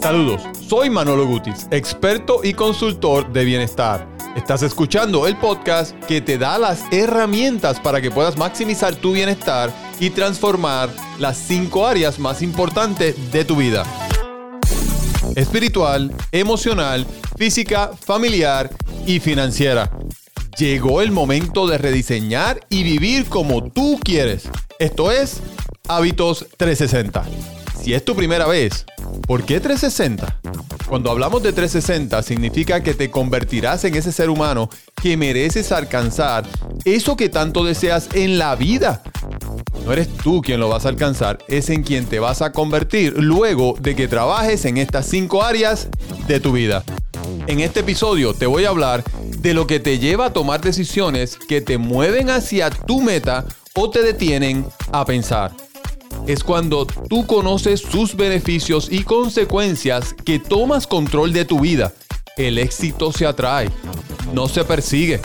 Saludos, soy Manolo Gutis, experto y consultor de bienestar. Estás escuchando el podcast que te da las herramientas para que puedas maximizar tu bienestar y transformar las cinco áreas más importantes de tu vida. Espiritual, emocional, física, familiar y financiera. Llegó el momento de rediseñar y vivir como tú quieres. Esto es Hábitos 360. Si es tu primera vez, ¿por qué 360? Cuando hablamos de 360 significa que te convertirás en ese ser humano que mereces alcanzar eso que tanto deseas en la vida. No eres tú quien lo vas a alcanzar, es en quien te vas a convertir luego de que trabajes en estas cinco áreas de tu vida. En este episodio te voy a hablar de lo que te lleva a tomar decisiones que te mueven hacia tu meta o te detienen a pensar es cuando tú conoces sus beneficios y consecuencias que tomas control de tu vida. El éxito se atrae, no se persigue.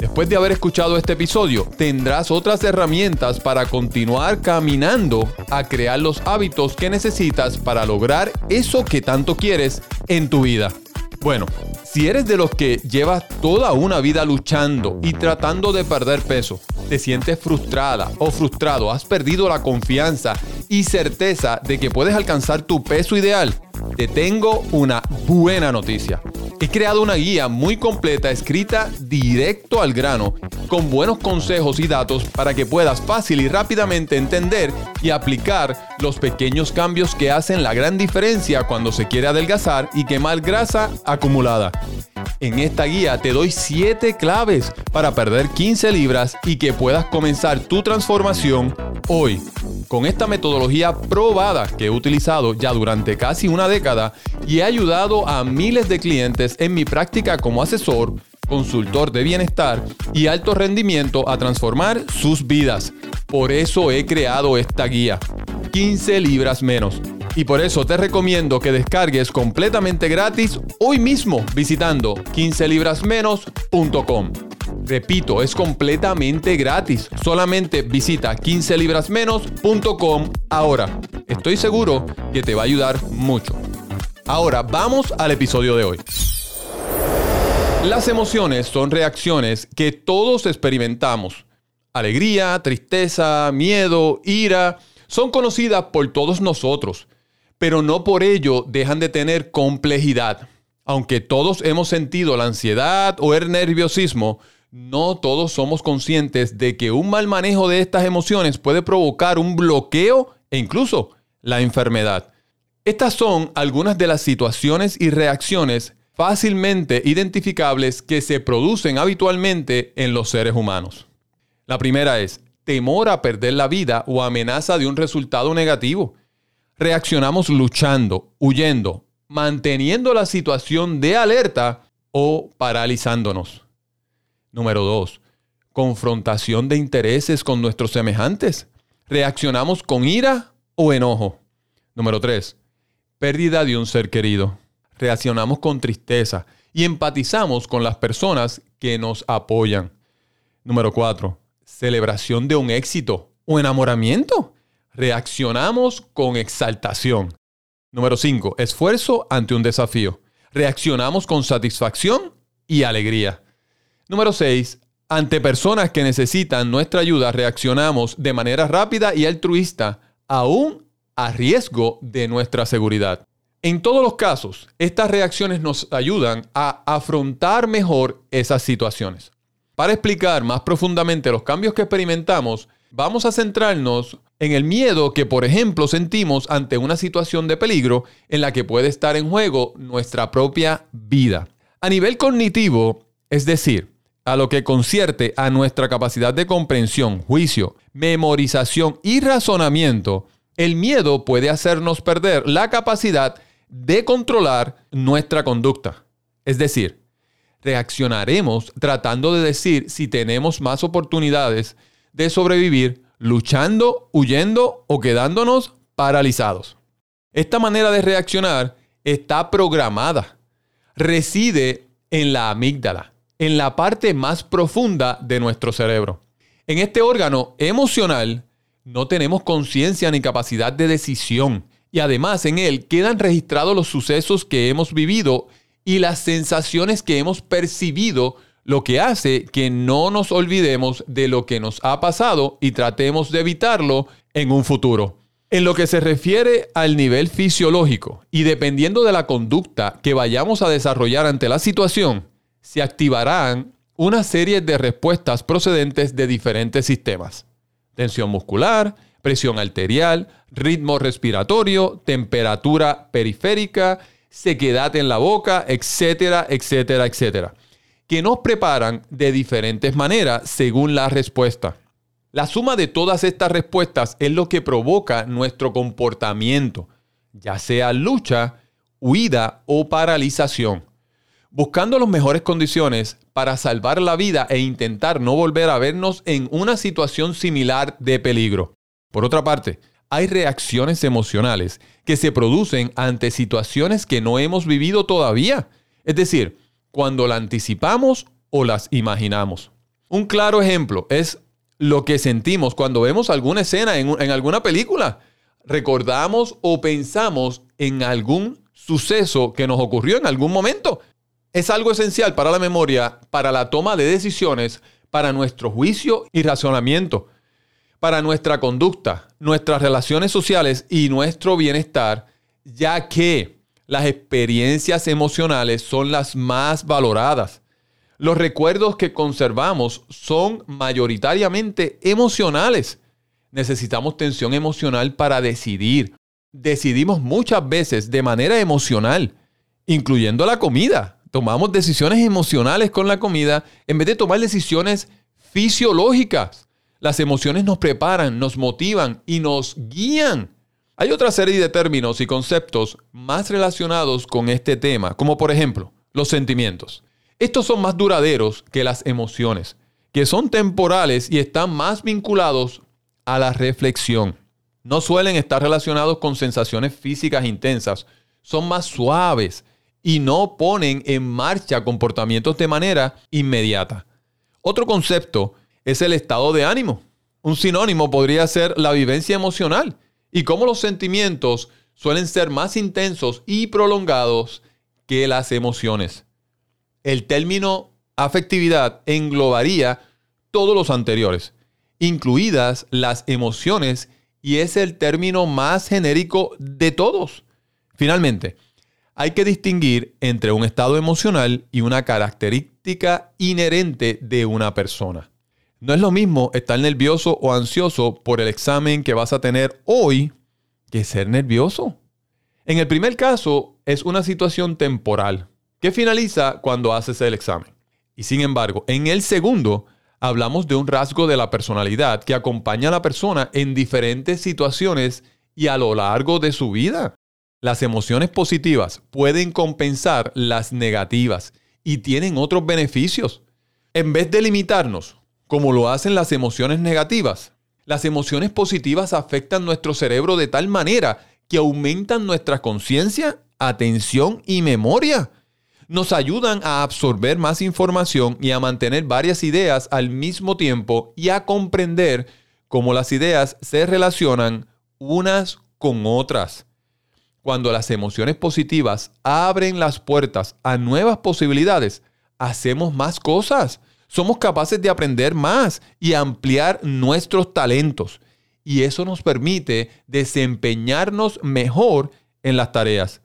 Después de haber escuchado este episodio, tendrás otras herramientas para continuar caminando a crear los hábitos que necesitas para lograr eso que tanto quieres en tu vida. Bueno, si eres de los que llevas toda una vida luchando y tratando de perder peso, te sientes frustrada o frustrado, has perdido la confianza y certeza de que puedes alcanzar tu peso ideal, te tengo una buena noticia. He creado una guía muy completa escrita directo al grano, con buenos consejos y datos para que puedas fácil y rápidamente entender y aplicar los pequeños cambios que hacen la gran diferencia cuando se quiere adelgazar y quemar grasa acumulada. En esta guía te doy 7 claves para perder 15 libras y que puedas comenzar tu transformación hoy. Con esta metodología probada que he utilizado ya durante casi una década y he ayudado a miles de clientes en mi práctica como asesor, consultor de bienestar y alto rendimiento a transformar sus vidas. Por eso he creado esta guía. 15 libras menos y por eso te recomiendo que descargues completamente gratis hoy mismo visitando 15librasmenos.com. Repito, es completamente gratis. Solamente visita 15librasmenos.com ahora. Estoy seguro que te va a ayudar mucho. Ahora vamos al episodio de hoy. Las emociones son reacciones que todos experimentamos. Alegría, tristeza, miedo, ira, son conocidas por todos nosotros pero no por ello dejan de tener complejidad. Aunque todos hemos sentido la ansiedad o el nerviosismo, no todos somos conscientes de que un mal manejo de estas emociones puede provocar un bloqueo e incluso la enfermedad. Estas son algunas de las situaciones y reacciones fácilmente identificables que se producen habitualmente en los seres humanos. La primera es temor a perder la vida o amenaza de un resultado negativo reaccionamos luchando, huyendo, manteniendo la situación de alerta o paralizándonos. Número 2. Confrontación de intereses con nuestros semejantes. Reaccionamos con ira o enojo. Número 3. Pérdida de un ser querido. Reaccionamos con tristeza y empatizamos con las personas que nos apoyan. Número 4. Celebración de un éxito o enamoramiento reaccionamos con exaltación. Número 5. Esfuerzo ante un desafío. Reaccionamos con satisfacción y alegría. Número 6. Ante personas que necesitan nuestra ayuda, reaccionamos de manera rápida y altruista, aún a riesgo de nuestra seguridad. En todos los casos, estas reacciones nos ayudan a afrontar mejor esas situaciones. Para explicar más profundamente los cambios que experimentamos, vamos a centrarnos en el miedo que, por ejemplo, sentimos ante una situación de peligro en la que puede estar en juego nuestra propia vida. A nivel cognitivo, es decir, a lo que concierte a nuestra capacidad de comprensión, juicio, memorización y razonamiento, el miedo puede hacernos perder la capacidad de controlar nuestra conducta. Es decir, reaccionaremos tratando de decir si tenemos más oportunidades de sobrevivir luchando, huyendo o quedándonos paralizados. Esta manera de reaccionar está programada. Reside en la amígdala, en la parte más profunda de nuestro cerebro. En este órgano emocional no tenemos conciencia ni capacidad de decisión Y además en él quedan registrados los sucesos que hemos vivido y las sensaciones que hemos percibido, lo que hace que no nos olvidemos de lo que nos ha pasado y tratemos de evitarlo en un futuro. En lo que se refiere al nivel fisiológico y dependiendo de la conducta que vayamos a desarrollar ante la situación, se activarán una serie de respuestas procedentes de diferentes sistemas. Tensión muscular, presión arterial, ritmo respiratorio, temperatura periférica, sequedad en la boca, etcétera, etcétera, etcétera, que nos preparan de diferentes maneras según la respuesta. La suma de todas estas respuestas es lo que provoca nuestro comportamiento, ya sea lucha, huida o paralización, buscando las mejores condiciones para salvar la vida e intentar no volver a vernos en una situación similar de peligro. Por otra parte, hay reacciones emocionales que se producen ante situaciones que no hemos vivido todavía, es decir, cuando la anticipamos o las imaginamos. Un claro ejemplo es lo que sentimos cuando vemos alguna escena en, alguna película. Recordamos o pensamos en algún suceso que nos ocurrió en algún momento. Es algo esencial para la memoria, para la toma de decisiones, para nuestro juicio y razonamiento, para nuestra conducta, nuestras relaciones sociales y nuestro bienestar, ya que las experiencias emocionales son las más valoradas. Los recuerdos que conservamos son mayoritariamente emocionales. Necesitamos tensión emocional para decidir. Decidimos muchas veces de manera emocional, incluyendo la comida. Tomamos decisiones emocionales con la comida en vez de tomar decisiones fisiológicas. Las emociones nos preparan, nos motivan y nos guían. Hay otra serie de términos y conceptos más relacionados con este tema, como por ejemplo los sentimientos. Estos son más duraderos que las emociones, que son temporales y están más vinculados a la reflexión. No suelen estar relacionados con sensaciones físicas intensas, son más suaves y no ponen en marcha comportamientos de manera inmediata. Otro concepto es el estado de ánimo. Un sinónimo podría ser la vivencia emocional y cómo los sentimientos suelen ser más intensos y prolongados que las emociones el término afectividad englobaría todos los anteriores, incluidas las emociones, y es el término más genérico de todos. Finalmente, hay que distinguir entre un estado emocional y una característica inherente de una persona. No es lo mismo estar nervioso o ansioso por el examen que vas a tener hoy que ser nervioso. En el primer caso es una situación temporal, que finaliza cuando haces el examen. Y sin embargo, en el segundo, hablamos de un rasgo de la personalidad que acompaña a la persona en diferentes situaciones y a lo largo de su vida. Las emociones positivas pueden compensar las negativas y tienen otros beneficios. En vez de limitarnos, como lo hacen las emociones negativas, las emociones positivas afectan nuestro cerebro de tal manera que aumentan nuestra conciencia, atención y memoria nos ayudan a absorber más información y a mantener varias ideas al mismo tiempo y a comprender cómo las ideas se relacionan unas con otras. Cuando las emociones positivas abren las puertas a nuevas posibilidades, hacemos más cosas. Somos capaces de aprender más y ampliar nuestros talentos. Y eso nos permite desempeñarnos mejor en las tareas.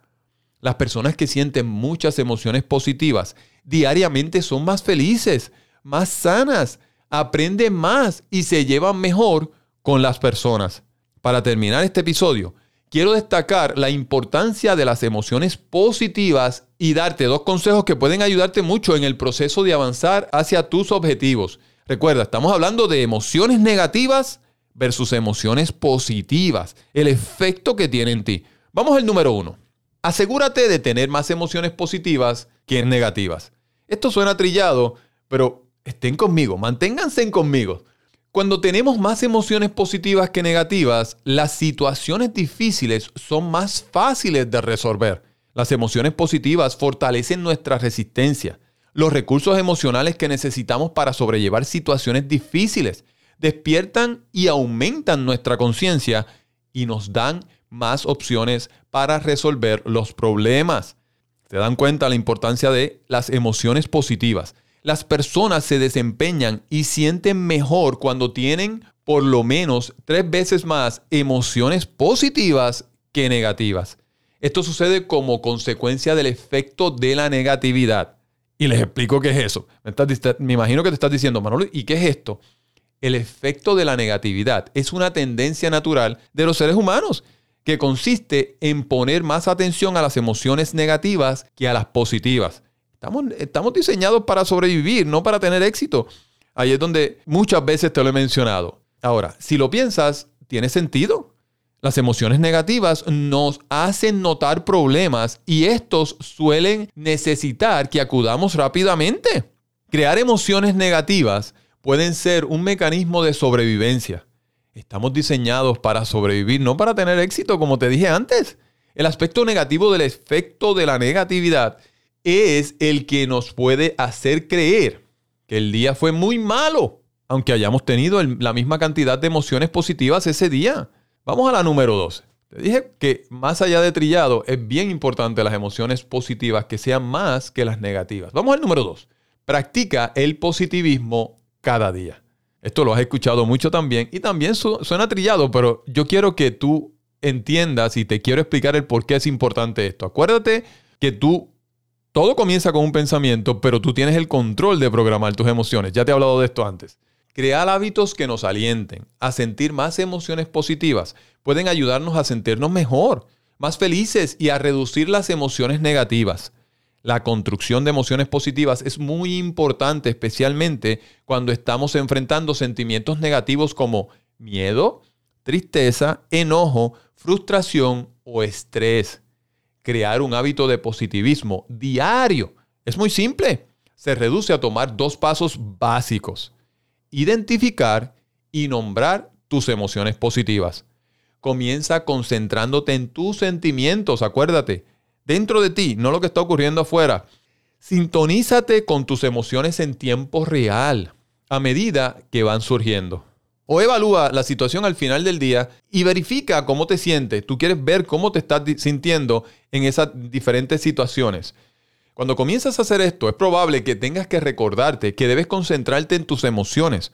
Las personas que sienten muchas emociones positivas diariamente son más felices, más sanas, aprenden más y se llevan mejor con las personas. Para terminar este episodio, quiero destacar la importancia de las emociones positivas y darte dos consejos que pueden ayudarte mucho en el proceso de avanzar hacia tus objetivos. Recuerda, estamos hablando de emociones negativas versus emociones positivas, el efecto que tiene en ti. Vamos al número uno. Asegúrate de tener más emociones positivas que negativas. Esto suena trillado, pero estén conmigo, manténganse conmigo. Cuando tenemos más emociones positivas que negativas, las situaciones difíciles son más fáciles de resolver. Las emociones positivas fortalecen nuestra resistencia, los recursos emocionales que necesitamos para sobrellevar situaciones difíciles, despiertan y aumentan nuestra conciencia y nos dan más opciones para resolver los problemas. ¿Te dan cuenta la importancia de las emociones positivas? Las personas se desempeñan y sienten mejor cuando tienen por lo menos tres veces más emociones positivas que negativas. Esto sucede como consecuencia del efecto de la negatividad. Y les explico qué es eso. Me, imagino que te estás diciendo, Manolo, ¿y qué es esto? El efecto de la negatividad es una tendencia natural de los seres humanos que consiste en poner más atención a las emociones negativas que a las positivas. Estamos, estamos diseñados para sobrevivir, no para tener éxito. Ahí es donde muchas veces te lo he mencionado. Ahora, si lo piensas, tiene sentido. Las emociones negativas nos hacen notar problemas y estos suelen necesitar que acudamos rápidamente. Crear emociones negativas pueden ser un mecanismo de sobrevivencia. Estamos diseñados para sobrevivir, no para tener éxito, como te dije antes. El aspecto negativo del efecto de la negatividad es el que nos puede hacer creer que el día fue muy malo, aunque hayamos tenido la misma cantidad de emociones positivas ese día. Vamos a la número 12. Te dije que más allá de trillado es bien importante las emociones positivas que sean más que las negativas. Vamos al número 2. Practica el positivismo cada día. Esto lo has escuchado mucho también y también suena trillado, pero yo quiero que tú entiendas y te quiero explicar el por qué es importante esto. Acuérdate que tú, todo comienza con un pensamiento, pero tú tienes el control de programar tus emociones. Ya te he hablado de esto antes. Crear hábitos que nos alienten a sentir más emociones positivas pueden ayudarnos a sentirnos mejor, más felices y a reducir las emociones negativas. La construcción de emociones positivas es muy importante, especialmente cuando estamos enfrentando sentimientos negativos como miedo, tristeza, enojo, frustración o estrés. Crear un hábito de positivismo diario es muy simple. Se reduce a tomar dos pasos básicos identificar y nombrar tus emociones positivas. Comienza concentrándote en tus sentimientos, acuérdate, dentro de ti, no lo que está ocurriendo afuera. Sintonízate con tus emociones en tiempo real, a medida que van surgiendo. O evalúa la situación al final del día y verifica cómo te sientes. Tú quieres ver cómo te estás sintiendo en esas diferentes situaciones. Cuando comienzas a hacer esto, es probable que tengas que recordarte que debes concentrarte en tus emociones.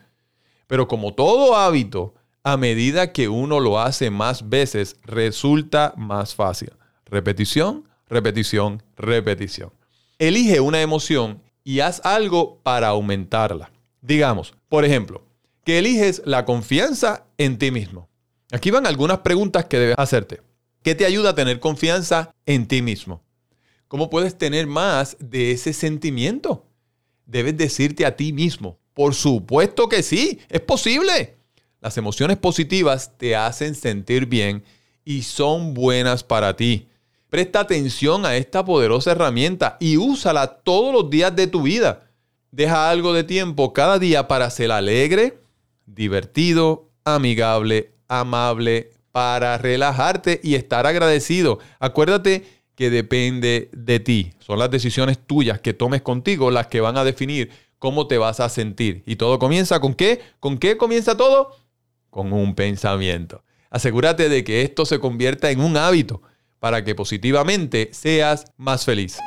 Pero como todo hábito, a medida que uno lo hace más veces, resulta más fácil. Repetición, repetición, repetición. Elige una emoción y haz algo para aumentarla. Digamos, por ejemplo, que eliges la confianza en ti mismo. Aquí van algunas preguntas que debes hacerte. ¿Qué te ayuda a tener confianza en ti mismo? ¿Cómo puedes tener más de ese sentimiento? Debes decirte a ti mismo, por supuesto que sí, es posible. Las emociones positivas te hacen sentir bien y son buenas para ti. Presta atención a esta poderosa herramienta y úsala todos los días de tu vida. Deja algo de tiempo cada día para ser alegre, divertido, amigable, amable, para relajarte y estar agradecido. Acuérdate que depende de ti. Son las decisiones tuyas que tomes contigo las que van a definir cómo te vas a sentir. Y todo comienza con qué? ¿Con qué comienza todo? Con un pensamiento. Asegúrate de que esto se convierta en un hábito para que positivamente seas más feliz.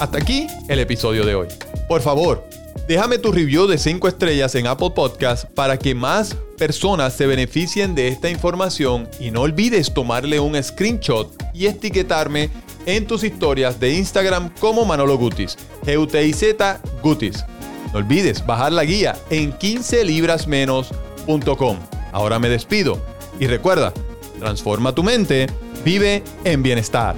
Hasta aquí el episodio de hoy. Por favor, déjame tu review de 5 estrellas en Apple Podcast para que más personas se beneficien de esta información y no olvides tomarle un screenshot y etiquetarme en tus historias de Instagram como Manolo Gutis, G-U-T-I-Z Gutis. No olvides bajar la guía en 15librasmenos.com. Ahora me despido y recuerda, transforma tu mente, vive en bienestar.